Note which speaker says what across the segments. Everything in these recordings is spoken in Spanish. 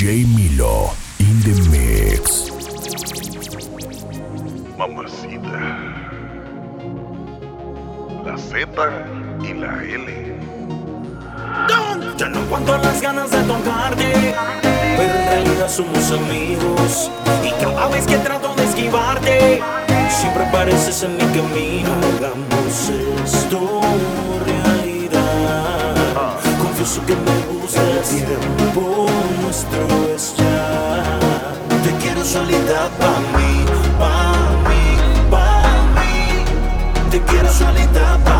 Speaker 1: DJ Milo in the mix.
Speaker 2: Mamacita. La Z y la L.
Speaker 3: Ya no cuento las ganas de tocarte, pero en realidad somos amigos. Y cada vez que trato de esquivarte, siempre apareces en mi camino. Hagamos esto.
Speaker 4: Yo que
Speaker 3: me gustas. El tiempo nuestro es ya. Te quiero solita para mí, para mí, para mí. Te quiero solita
Speaker 5: para mí.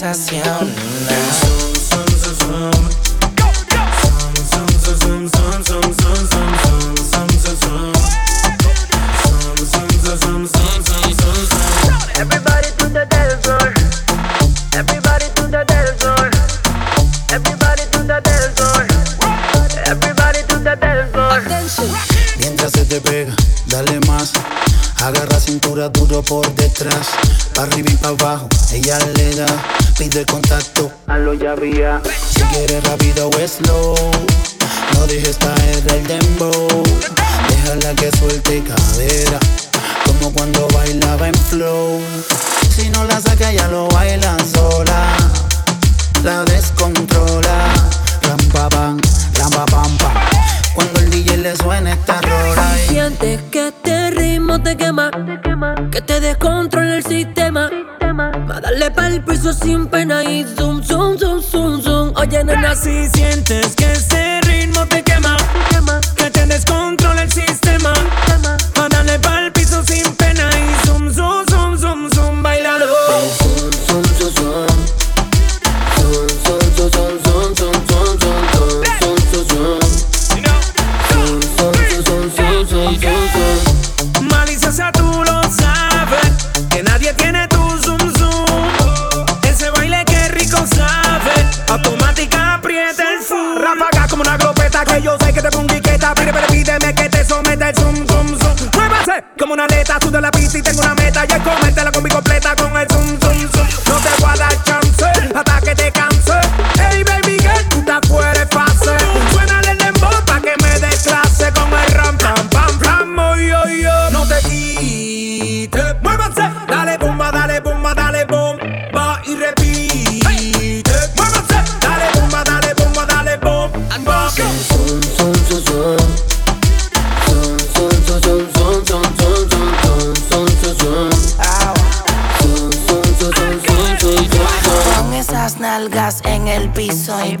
Speaker 6: sensación.
Speaker 7: Venga. See. Que
Speaker 8: te ponga y que
Speaker 9: pide, pero pídeme que te someta el zoom, zoom, zoom. Muévase como una aleta, suda la pista y tengo una meta. Y es comértela con mi completa con el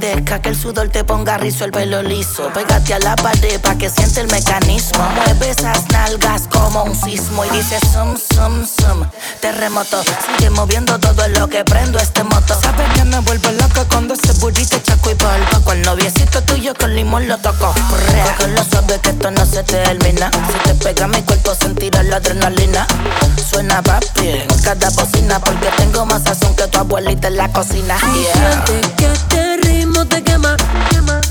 Speaker 6: Deja que el sudor te ponga rizo, el pelo liso. Pégate a la pared pa' que siente el mecanismo. Mueve esas nalgas como un sismo y dice sum, sum, sum. Terremoto, sigue moviendo todo lo que prendo este moto. Sabes que me vuelvo loca cuando ese burrito chaco y polvo. Con noviecito tuyo con limón lo toco. Porque lo sabes que esto no se termina. Si te pega mi cuerpo sentirás la adrenalina. Suena papi en cada bocina porque tengo más sazón que tu abuelita en la cocina. Yeah.
Speaker 8: que te te quema.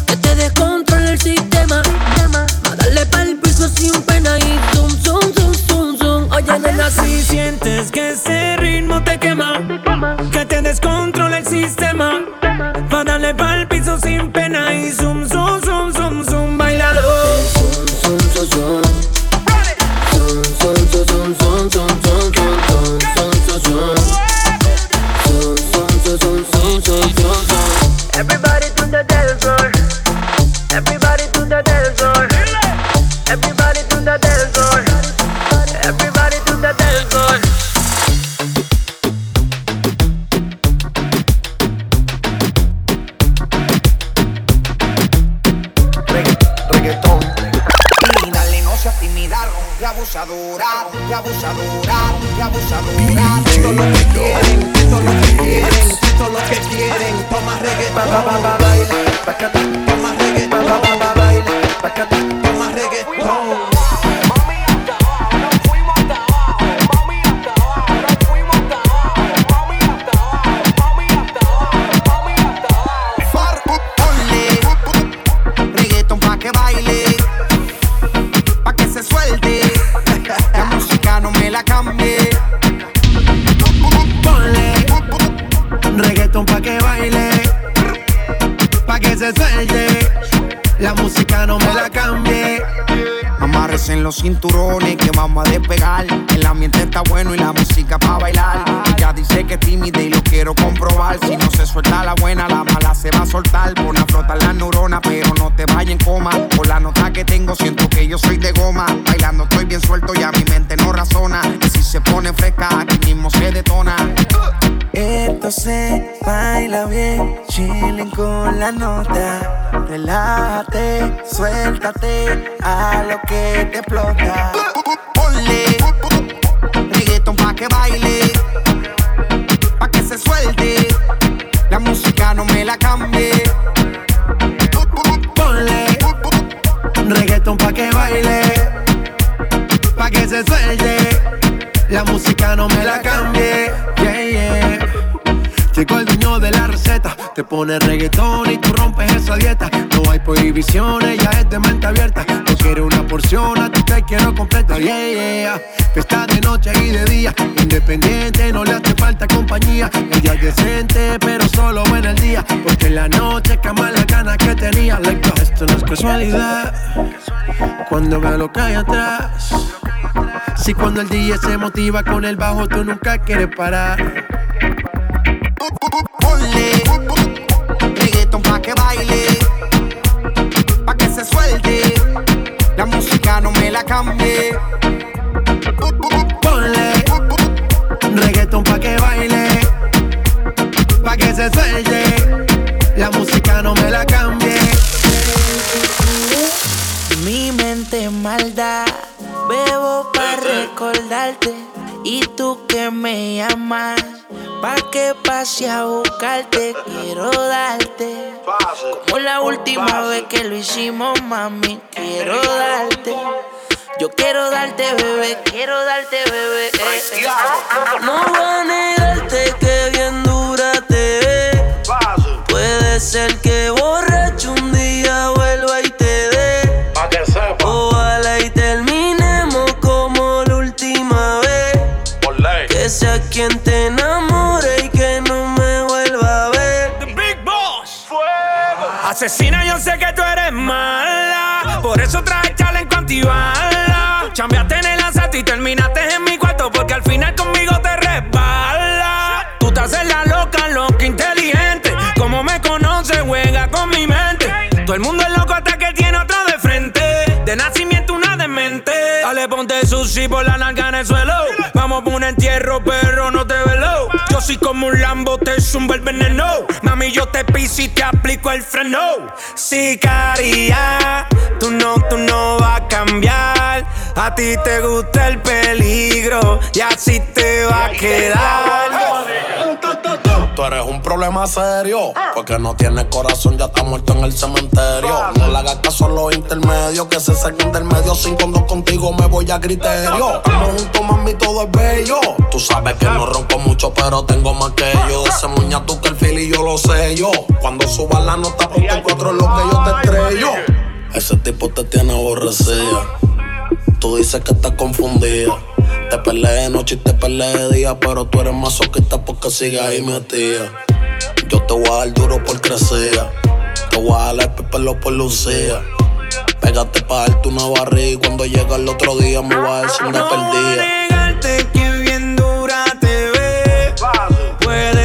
Speaker 8: Que te descontrola el sistema. va A darle pa'l piso sin pena y zoom, zoom, zoom, zoom, zoom. Oye, nena, si sientes que ese ritmo te quema. Que te descontrola el sistema. Va a darle pa'l piso sin
Speaker 9: La música no me la cambie,
Speaker 10: yeah. Llegó el dueño de la receta, te pone reggaetón y tú rompes esa dieta. No hay prohibiciones, ya es de mente abierta. No quiero una porción, a ti te quiero completa, yeah, yeah. Fiesta de noche y de día, independiente, no le hace falta compañía. Ella es decente, pero solo en el día, porque en la noche cama la gana que tenía. Like, esto no es casualidad, cuando veo lo que hay atrás. Si cuando el DJ se motiva con el bajo, tú nunca quieres parar.
Speaker 11: Ponle reggaeton pa' que baile, pa' que se suelte. La música no me la cambie.
Speaker 10: Ponle reggaeton pa' que baile, pa' que se suelte.
Speaker 12: Y tú que me llamas, pa' que pase a buscarte, quiero darte. Como la última vez que lo hicimos, mami, quiero darte. Yo quiero darte, bebé, quiero darte, bebé. eh, eh. No voy a negarte que bien dura te. Puede ser que borracho
Speaker 9: Asesina, yo sé que tú eres mala. Por eso traje challenge con antibala. Chambeaste en el asalto y terminaste en mi cuarto. Porque al final conmigo te resbala. Tú te haces la loca, loca, inteligente. Como me conoces, juega con mi mente. Todo el mundo es loco hasta que tiene otro de frente. De nacimiento, una demente. Dale, ponte sushi por la narga en el suelo. Vamos por un entierro, pero no soy como un Lambo, te zumbo el veneno. Mami, yo te piso y te aplico el freno. Sicaria, tú no, tú no vas a cambiar. A ti te gusta el peligro y así te va a quedar.
Speaker 13: Tú eres un problema serio, porque no tienes corazón, ya está muerto en el cementerio. No le hagas caso a los intermedios, que se saquen del medio. Sin cuando contigo me voy a criterio. Estamos juntos, mami, todo es bello. Tú sabes que no ronco mucho, pero tengo más que yo. Ese muña tú que el fil y yo lo sé yo. Cuando subas la nota, ponte el cuatro es lo que yo te estrello. Ese tipo te tiene aborrecida. Tú dices que estás confundida. Te peleé de noche y te peleé de día, pero tú eres masoquista porque sigues ahí metida. Yo te voy a dar duro por crecer. Te voy a jalar el pelo por lucía. Pégate pa' darte una barriga y cuando llega el otro día me voy a dar sin de
Speaker 9: No voy a
Speaker 13: perdida.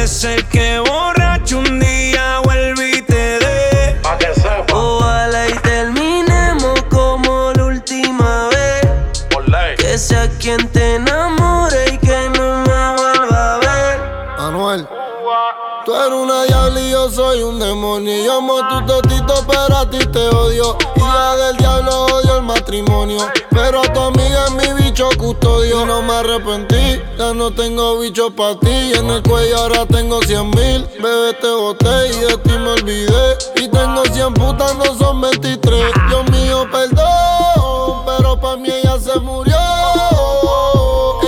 Speaker 9: Puede ser que borracho un día vuelva y te dé.
Speaker 13: Pa' que sepa,
Speaker 12: Ojalá y terminemos como la última vez.
Speaker 13: por ley.
Speaker 12: Que sea quien te enamore y que no me vuelva a ver.
Speaker 14: Anuel. Tú eres una diabla y yo soy un demonio. Yo amo tu totito, pero a ti te odio. Hija del diablo odio el matrimonio. Pero a tu amiga es mi bicho custodio. No me arrepentí, ya no tengo bicho para ti. En el cuello ahora tengo 100 mil. Bebé, te boté y de ti me olvidé. Y tengo 100 putas, no son 23. Dios mío, perdón, pero para mí ella se murió.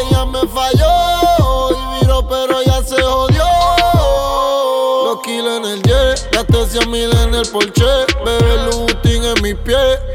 Speaker 14: Ella me falló y viró, pero ya se jodió. Los kilos en el jet, gasté 100 mil en el Porsche. Bebé Lutin en mi pie.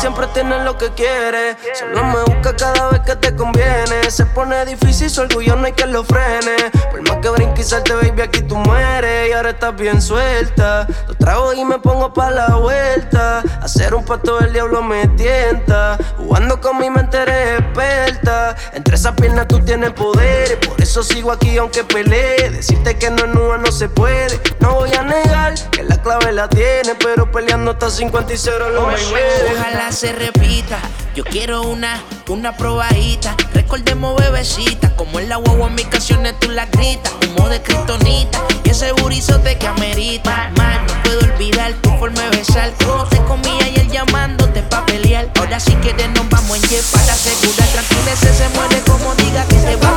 Speaker 12: siempre tienes lo que quieres. Solo me busca cada vez que te conviene. Se pone difícil, su orgullo no hay que lo frene. Por más que brinque y salte, baby, aquí tú mueres. Y ahora estás bien suelta. Lo trago y me pongo pa' la vuelta. Hacer un pacto del diablo me tienta. Jugando con mi mente eres experta. Entre esas piernas tú tienes poderes. Por eso sigo aquí aunque pelee. Decirte que no es nube no se puede. No voy a negar que la clave la tiene. Pero peleando hasta 50 y 0 lo oh, me
Speaker 15: Ojalá se repita. Yo quiero una, una probadita. Recordemos bebecita, como en la guagua en mis canciones tú la gritas. Humo de cristonita y ese burizote que amerita. Más no puedo olvidar tu forma de besar. Cómo te comía y él llamándote pa' pelear. Ahora sí que de nos vamos en jet para asegurar. Tranquila, ese se muere como diga que se va.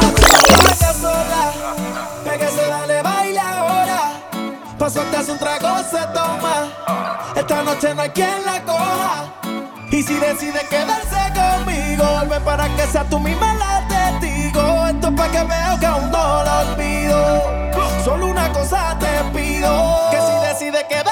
Speaker 16: Paso hasta un trago se toma. Esta noche no hay quien la coja. Y si decide quedarse conmigo, vuelve para que sea tú misma la testigo. Esto es para que veo que aún no lo olvido. Solo una cosa te pido:
Speaker 17: que
Speaker 16: si decide quedarse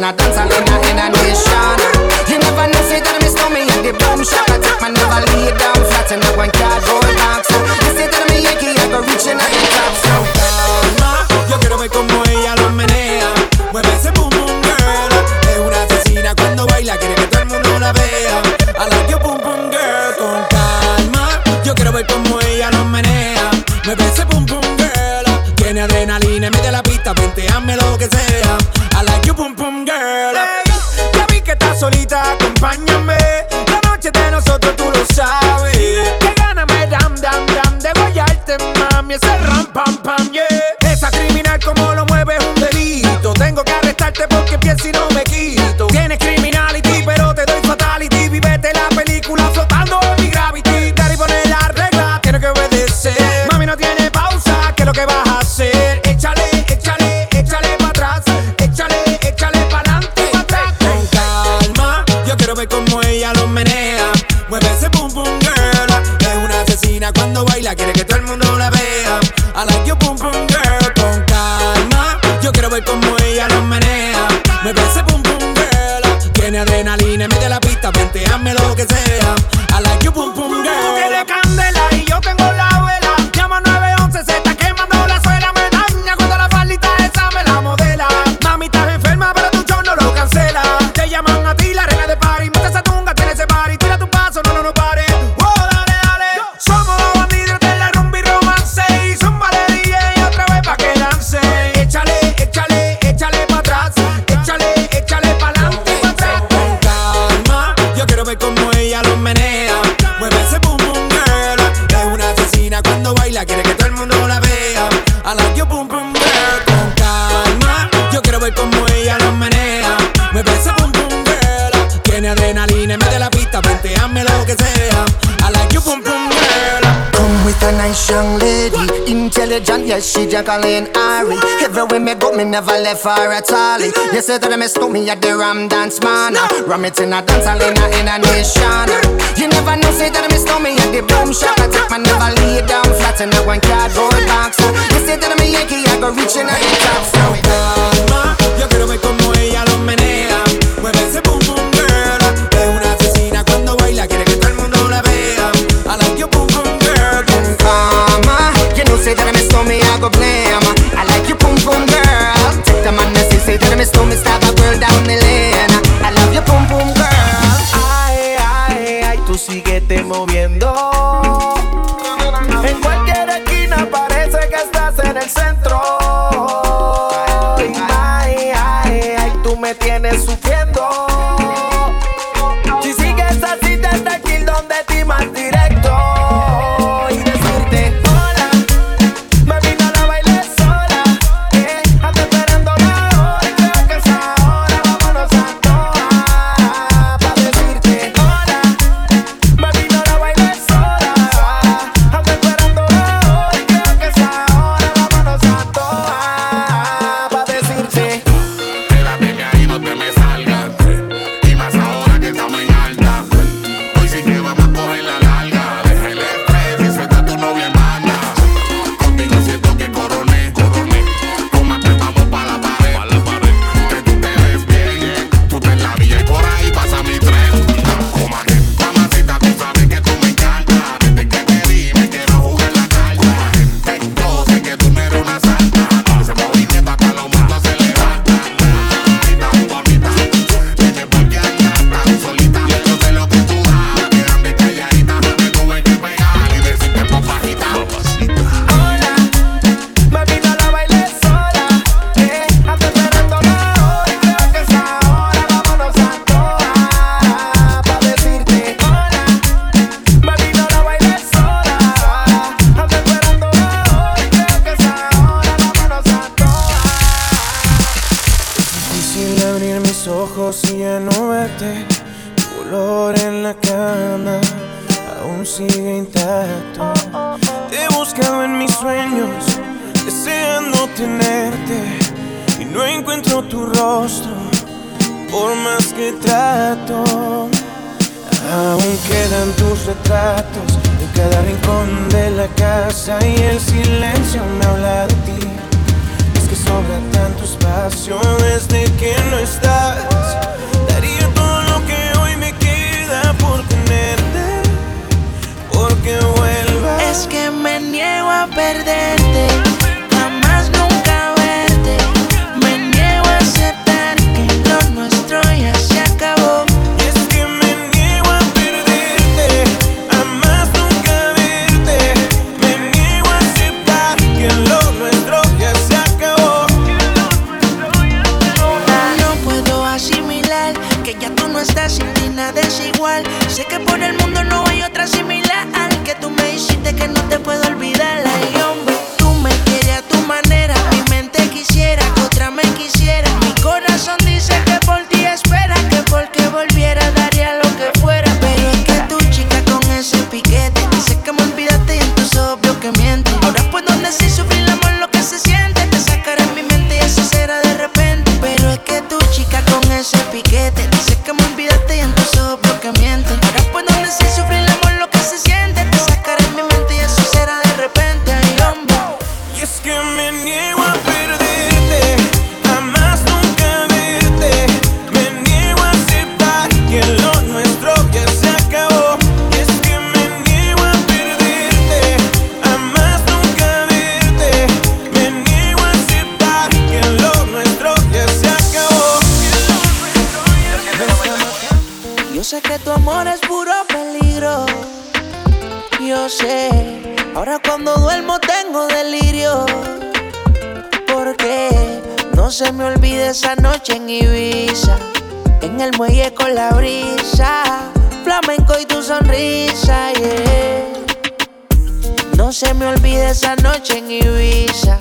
Speaker 11: in
Speaker 9: a dance como lo John, yes, she drunk all in
Speaker 11: Ari. Everywhere me go, me never left her at all. You say that I miss me at the Ram Dance Man. Ram it in a dance hall in a, nation. You never know, say that I miss me at the boom shop. I take my never lay down flat in a one cardboard box. You say that I'm a Yankee, I go reaching out the top. So,
Speaker 16: calma, yo quiero ver como ella lo menea.
Speaker 15: Esa noche en Ibiza. En el muelle con la brisa. Flamenco y tu sonrisa, yeah. No se me olvide esa noche en Ibiza.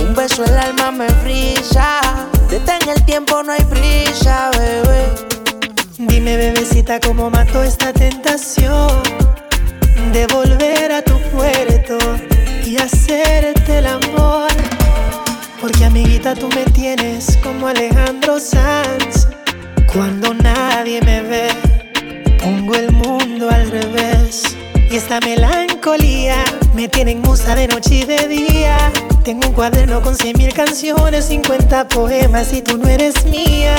Speaker 15: Un beso el alma me frisa. Detén el tiempo, no hay prisa, bebé.
Speaker 18: Dime, bebecita, cómo mato esta tentación de volver a tu puerto y hacerte el amor. Porque, amiguita, tú me tienes como Alejandro Sanz. Cuando nadie me ve, pongo el mundo al revés. Y esta melancolía me tiene en musa de noche y de día. Tengo un cuaderno con cien mil canciones, 50 poemas y tú no eres mía.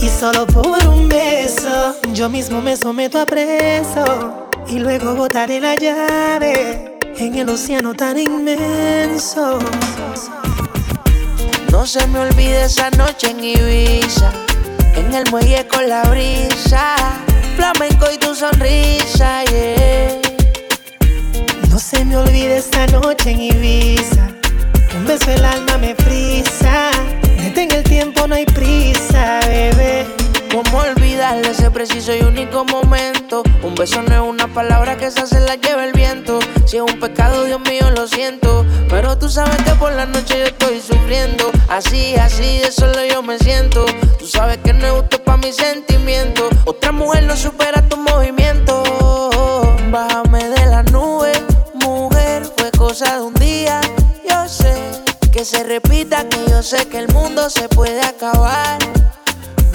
Speaker 18: Y solo por un beso, yo mismo me someto a preso. Y luego botaré la llave en el océano tan inmenso.
Speaker 15: No se me olvide esa noche en Ibiza. En el muelle con la brisa. Flamenco y tu sonrisa, yeah.
Speaker 18: No se me olvide esta noche en Ibiza. Un beso el alma me frisa. Detén el tiempo, no hay prisa, bebé.
Speaker 15: ¿Cómo olvidar ese preciso y único momento? Un beso no es una palabra que esa se la lleva el viento. Si es un pecado, Dios mío, lo siento. Pero tú sabes que por la noche yo estoy sufriendo. Así, así, de solo yo me siento. Tú sabes que no es justo para mis sentimientos. Otra mujer no supera tu movimiento. Bájame de la nube, mujer, fue cosa de un día. Yo sé que se repita, que yo sé que el mundo se puede acabar.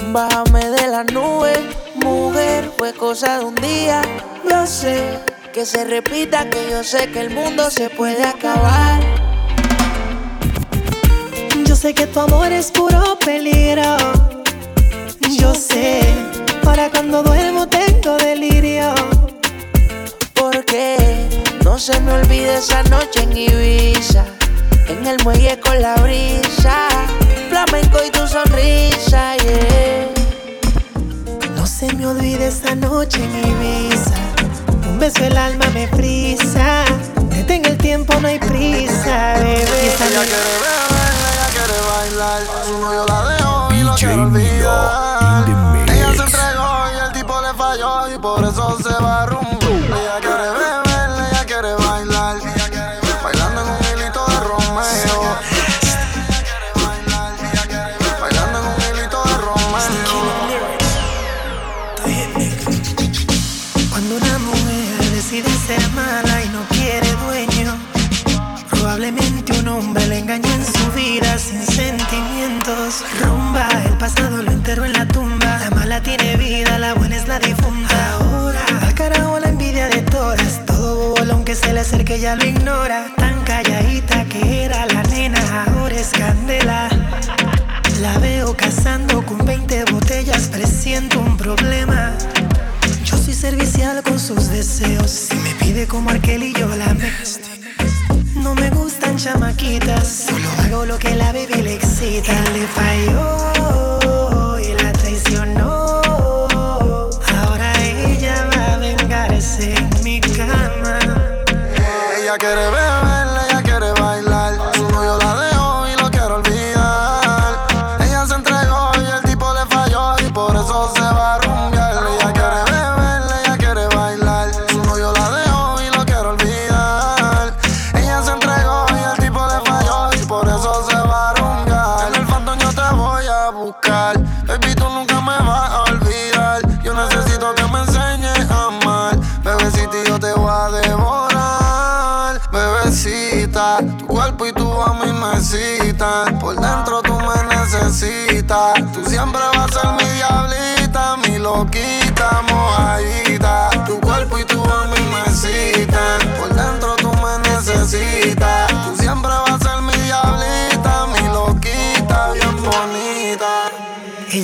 Speaker 15: Bájame de la nube, mujer, fue cosa de un día. Yo sé que se repita, que yo sé que el mundo se puede acabar.
Speaker 18: Yo sé que tu amor es puro peligro. Yo sé, para cuando duermo tengo delirio.
Speaker 15: Porque no se me olvide esa noche en Ibiza. En el muelle con la brisa. Flamenco y tu sonrisa, yeah.
Speaker 18: No se me olvide esa noche en Ibiza. Un beso el alma me frisa. Detén el tiempo, no hay prisa, bebé.
Speaker 14: Ella quiere beber, ella quiere bailar. Su novio la dejó y quiere
Speaker 1: Milo
Speaker 14: olvidar.
Speaker 1: in the
Speaker 14: Ella se
Speaker 1: mix.
Speaker 14: entregó y el tipo le falló y por eso se va rumbo.
Speaker 18: Rumba, el pasado lo enterró en la tumba. La mala tiene vida, la buena es la difunta. Ahora, al carajo la envidia de todas. Todo bobo, aunque se le acerque, ya lo ignora. Tan calladita que era la nena, ahora es candela. La veo cazando con 20 botellas, presiento un problema. Yo soy servicial con sus deseos. Si me pide como Arkel y yo la me. No me gustan chamaquitas, solo hago lo que la baby le excita. Le falló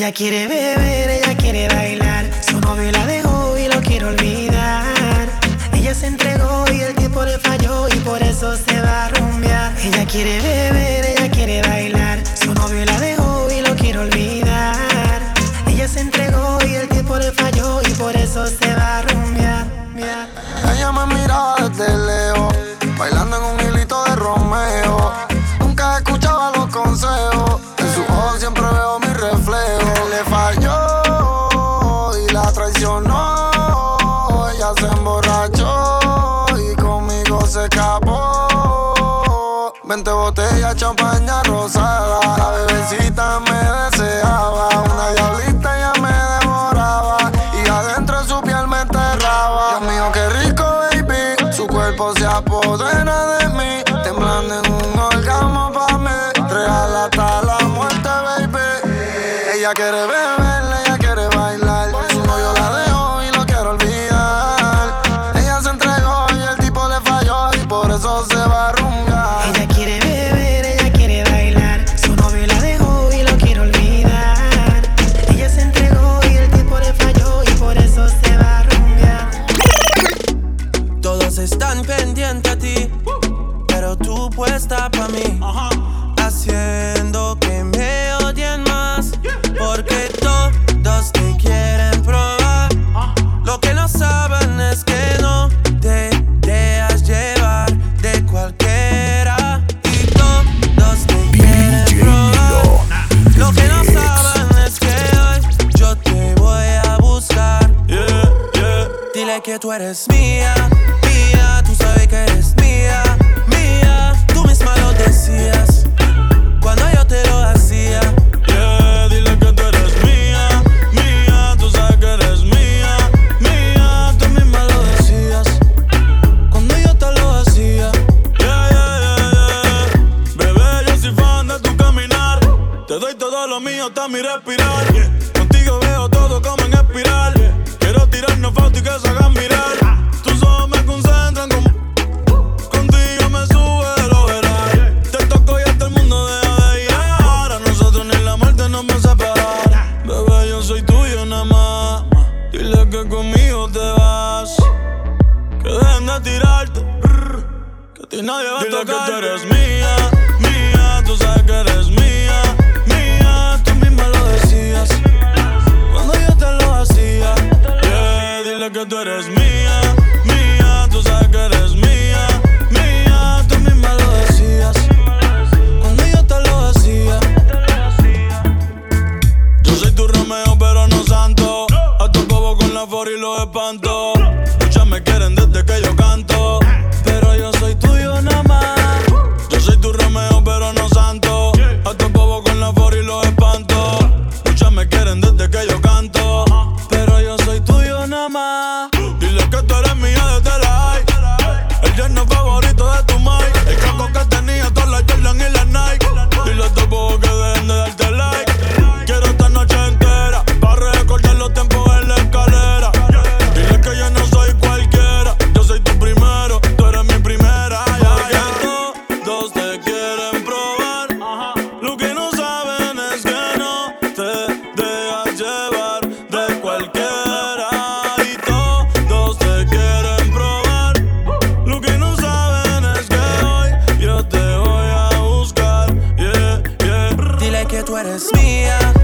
Speaker 18: Ella
Speaker 14: quiere beber, ella quiere bailar. Su novio la dejó y lo quiere olvidar. Ella se entregó y el tipo le falló y por eso se va a rumbear. Ella quiere beber, ella quiere bailar. Su novio la dejó y lo quiere olvidar. Ella se entregó y el tipo le falló y por eso se va a rumbear.
Speaker 18: Ella me mira desde
Speaker 14: 20 botellas, champaña rosada.
Speaker 19: está mi respirar.
Speaker 20: eres
Speaker 19: mía.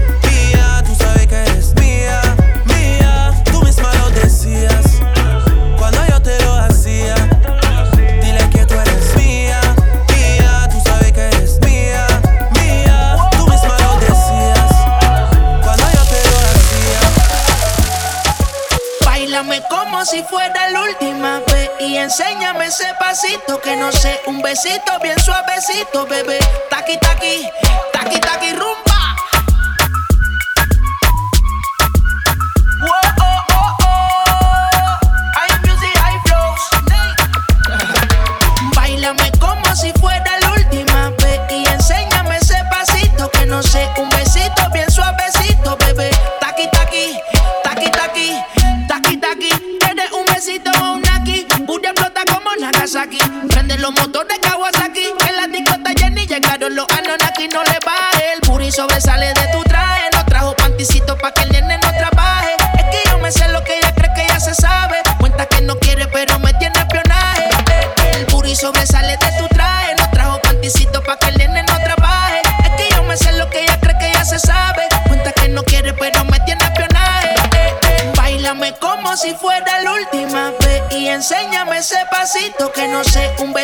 Speaker 15: ese pasito que no sé, un besito bien suavecito, bebé. Taqui, taqui, taqui, taqui, rumbo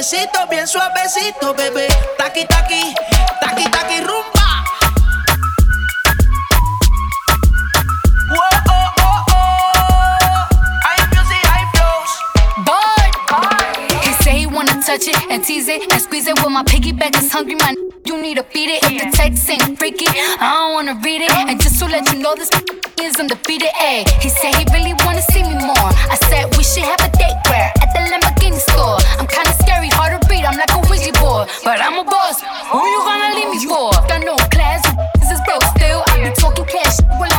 Speaker 15: suavecito, bien suavecito, bebé. Taqui, taqui, taqui, taqui, oh, oh, oh.
Speaker 21: touch it and tease
Speaker 20: it and squeeze it. When my piggyback is hungry, my n- you need to feed it. If the text ain't freaky, I don't wanna read it. And just to let you know, this is undefeated. Ayy, he said he really wanna see me more. I said we should have a date where at the Lamborghini store. I'm kinda scary, hard to read. I'm like a Ouija board, but I'm a boss. Who you gonna leave me for? Got no class, this is broke still. I be talking cash while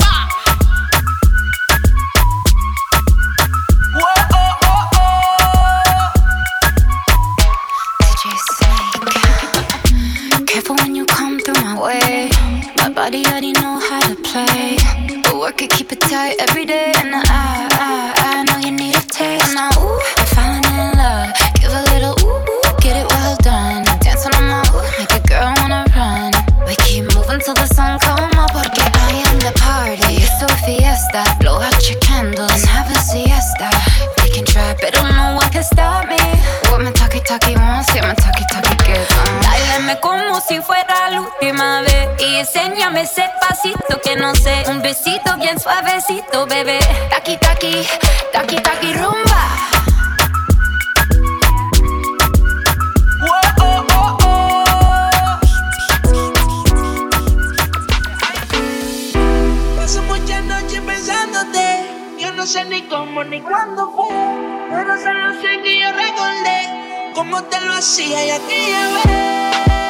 Speaker 20: Way. My body already know how to play. But work it, keep it tight every day. And I, I, I know you need a taste. Now, ooh, I'm falling in love. Give a little ooh, ooh, get it well done. Dancing on my ooh, make a girl wanna run. We keep moving till the sun come up. Porque I am the party. It's a fiesta. Blow out your candles and have a siesta. We can try, but no one can stop me. What my talkie talkie wants, yeah, my
Speaker 21: y enséñame ese pasito que no sé, un besito bien suavecito, bebé. Taki taki, taki taki rumba.
Speaker 19: Paso muchas noches pensándote. Yo no sé ni cómo ni cuándo fue. Pero solo sé que yo recordé cómo te lo hacía y aquella vez.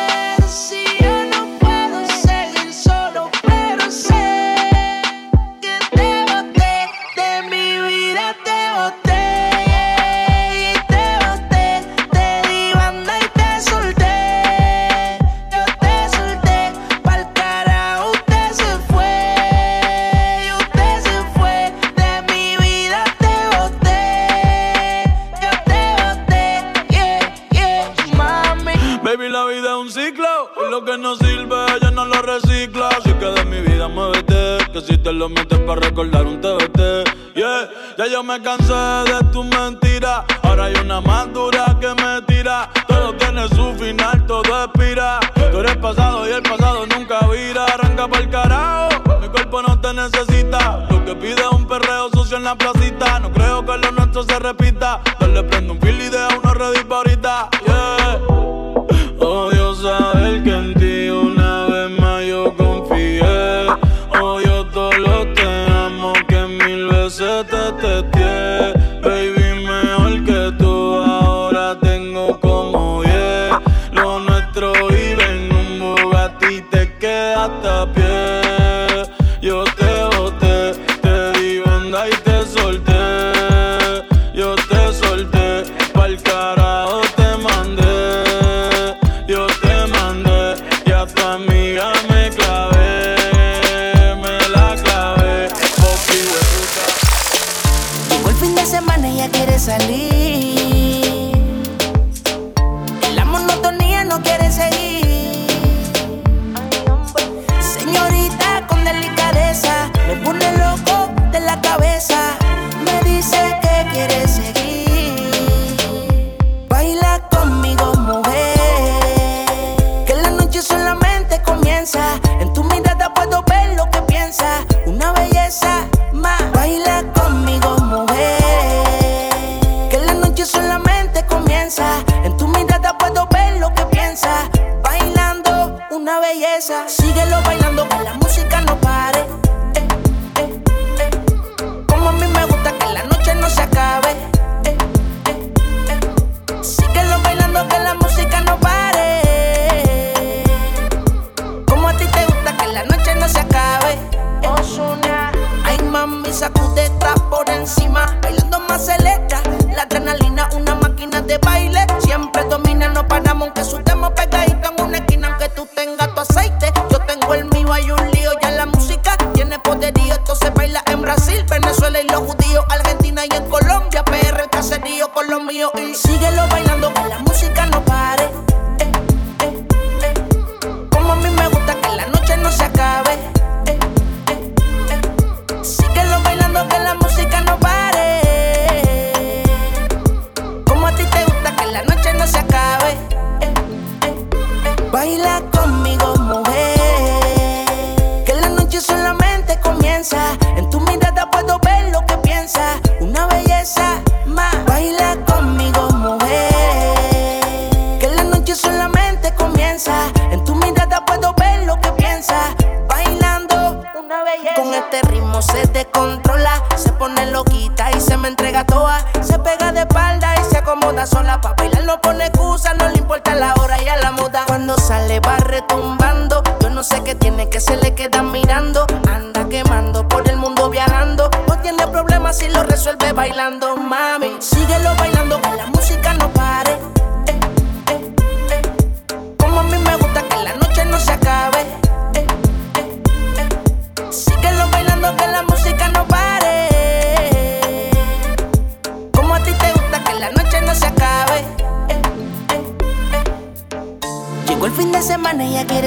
Speaker 15: Lo se
Speaker 14: descontrola. Se pone loquita y se me entrega toa. Se pega de espalda y se acomoda sola. Pa' bailar no pone excusa, no le importa la hora y a la moda. Cuando sale va retumbando. Yo no sé qué tiene que se le queda mirando. Anda quemando por el mundo viajando. No tiene problemas si lo resuelve bailando, mami. Síguelo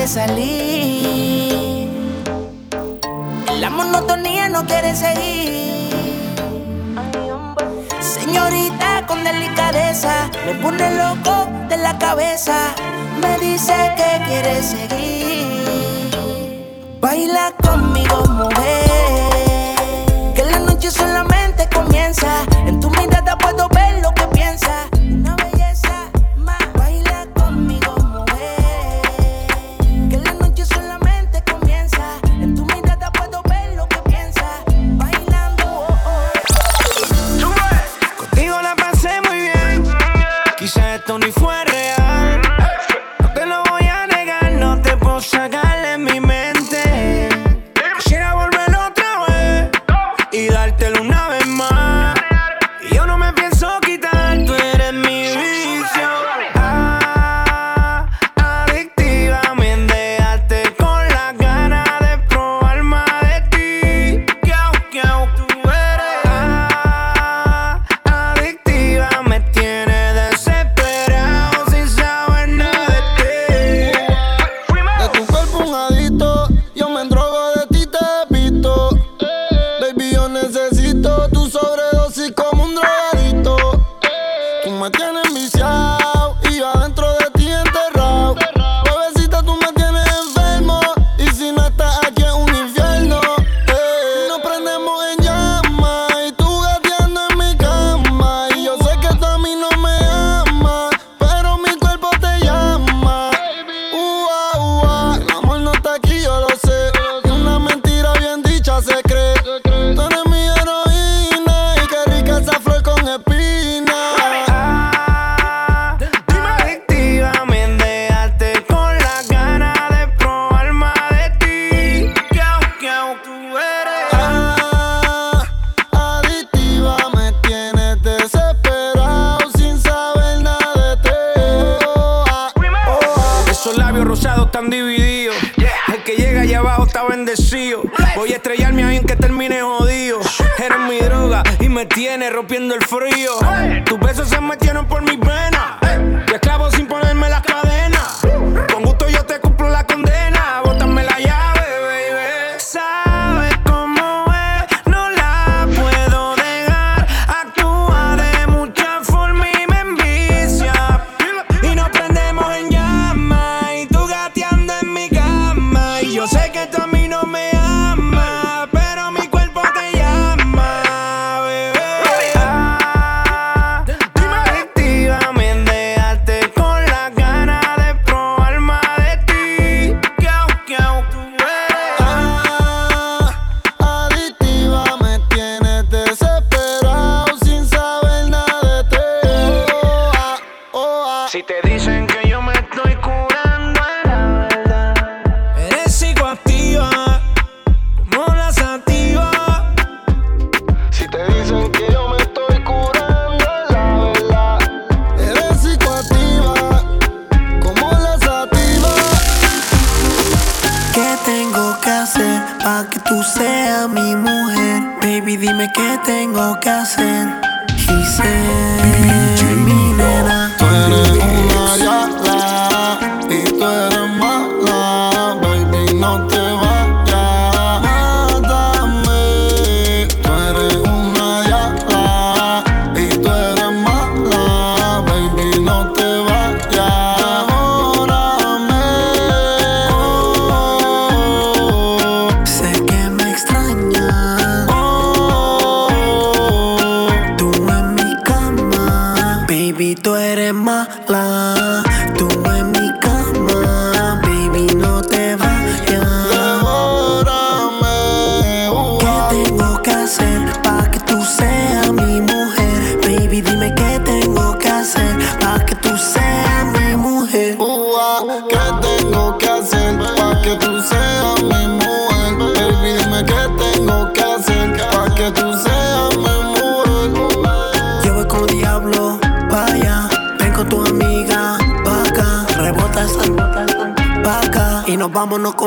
Speaker 14: salir. La monotonía no quiere seguir. Señorita con delicadeza, me pone loco de la cabeza. Me dice que quiere seguir.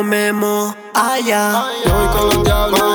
Speaker 18: comemos allá.
Speaker 14: Yo voy con los diablos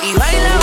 Speaker 14: Y
Speaker 15: baila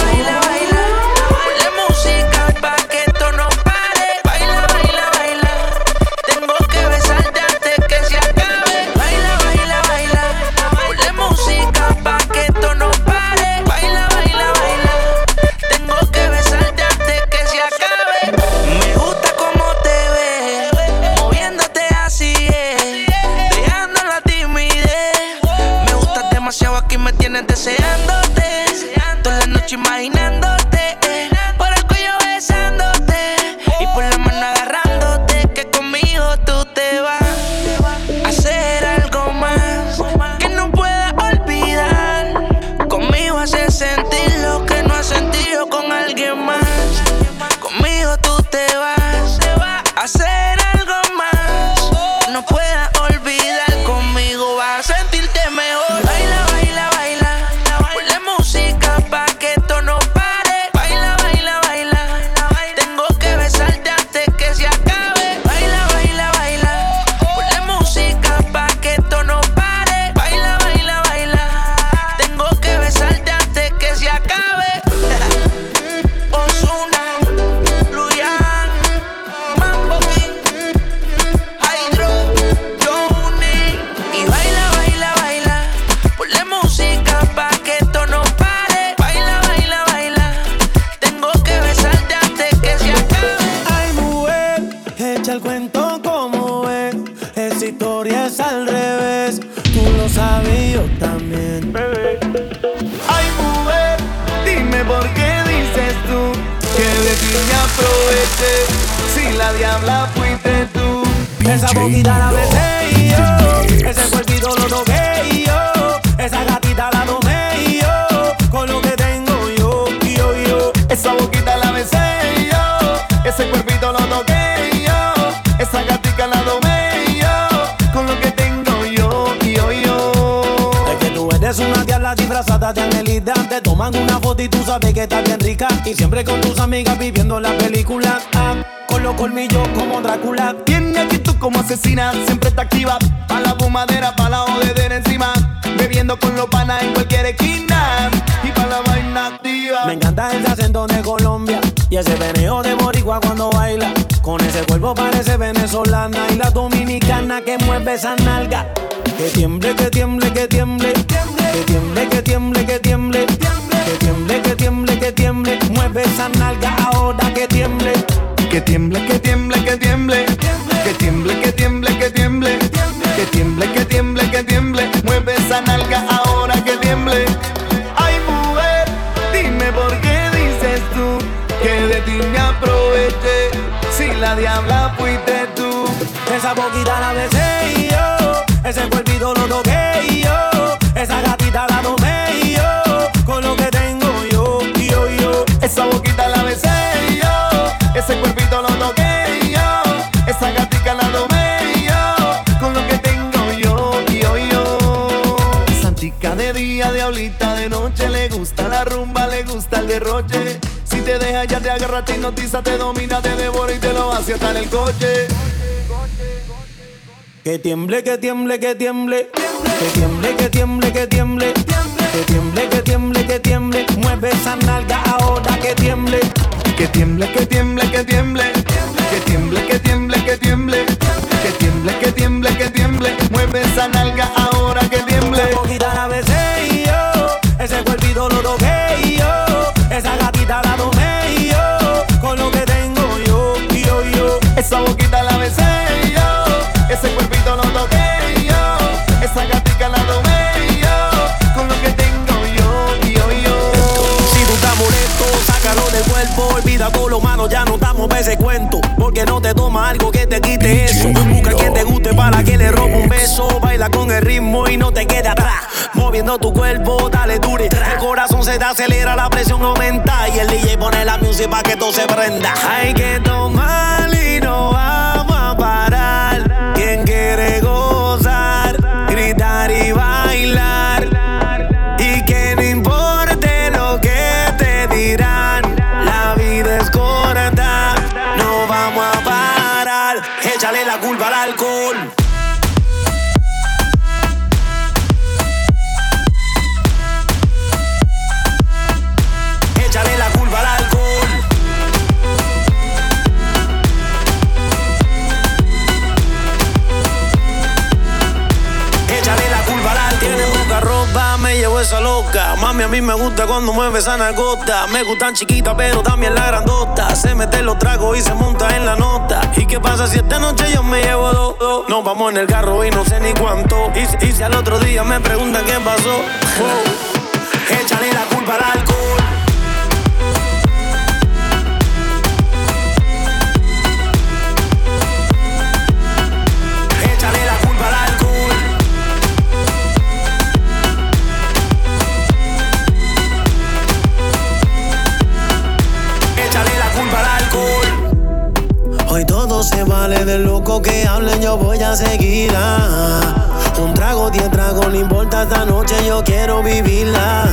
Speaker 16: Si la diabla fuiste tú.
Speaker 10: Esa boquita la besé disfrazada de angelita, te toman una foto y tú sabes que estás bien rica, y siempre con tus amigas viviendo la película, ah, con los colmillos como Drácula.
Speaker 16: Tiene actitud como asesina, siempre está activa. Pa' la fumadera, pa' la jodedera encima. Bebiendo con los panas en cualquier esquina. Y pa' la vaina activa.
Speaker 10: Me encanta ese acento de Colombia y ese veneo de boricua cuando baila. Con ese cuerpo parece venezolana y la dominicana que mueve esa nalga. Que tiemble, que tiemble, que tiemble. Que tiemble, que tiemble, que tiemble. Que tiemble, que tiemble, que tiemble. Mueve esa nalga ahora que tiemble.
Speaker 16: Que tiemble, que tiemble, que tiemble. Que tiemble, que tiemble, que tiemble. Que tiemble, que tiemble, que tiemble. Mueve esa nalga
Speaker 10: esa
Speaker 16: gatica la con lo que tengo yo, yo, yo. Santica de día, diablita de noche, le gusta la rumba, le gusta el derroche. Si te deja ya te agarra, te hipnotiza, te domina, te devora y te lo hace hasta en el coche.
Speaker 10: Que tiemble, que tiemble, que tiemble. Que tiemble, que tiemble, que tiemble. Que tiemble, que tiemble, que tiemble. Mueve esa nalga ahora que tiemble.
Speaker 16: Que tiemble, que tiemble, que tiemble. Que tiemble, que tiemble, que tiemble. Que tiemble, que tiemble, que tiemble. Mueve esa nalga ahora que tiemble.
Speaker 10: Esa boquita la besé y yo, ese cuerpito lo toqué y yo, esa gatita la tomé y yo, con lo que tengo yo, yo, yo.
Speaker 16: Esa boquita la besé y yo, ese cuerpito lo toqué y yo, esa gatica la domé y yo, con lo que tengo yo, yo, yo.
Speaker 10: Si tú estás molesto, sácalo del cuerpo, olvida todo lo malo, ya no pa' ese cuento, porque no te toma algo que te quite eso. Busca quien te guste para que le robe un beso, baila con el ritmo y no te quede atrás. Moviendo tu cuerpo, dale dure. El corazón se te acelera, la presión aumenta y el DJ pone la música para que todo se prenda. Hay que tomar y no vamos a parar. Quien quiere gozar, gritar y bailar. Mami, a mí me gusta cuando mueve esa nalgota. Me gustan chiquitas, pero también la grandota. Se mete los tragos y se monta en la nota. ¿Y qué pasa si esta noche yo me llevo dos? dos? Nos vamos en el carro y no sé ni cuánto. Y, y si al otro día me preguntan qué pasó, wow. échale la culpa al alcohol. Vale de loco que hablen, yo voy a seguir. ah. Un trago, diez tragos, no importa esta noche, yo quiero vivirla.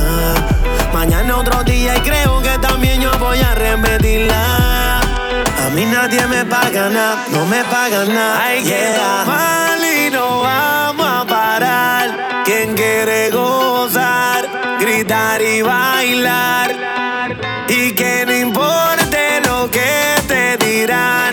Speaker 10: Mañana otro día y creo que también yo voy a repetirla. A mí nadie me paga nada, no me pagan nada. Hay que tomar y no vamos a parar. Quien quiere gozar, gritar y bailar. Y que no importe lo que te dirán,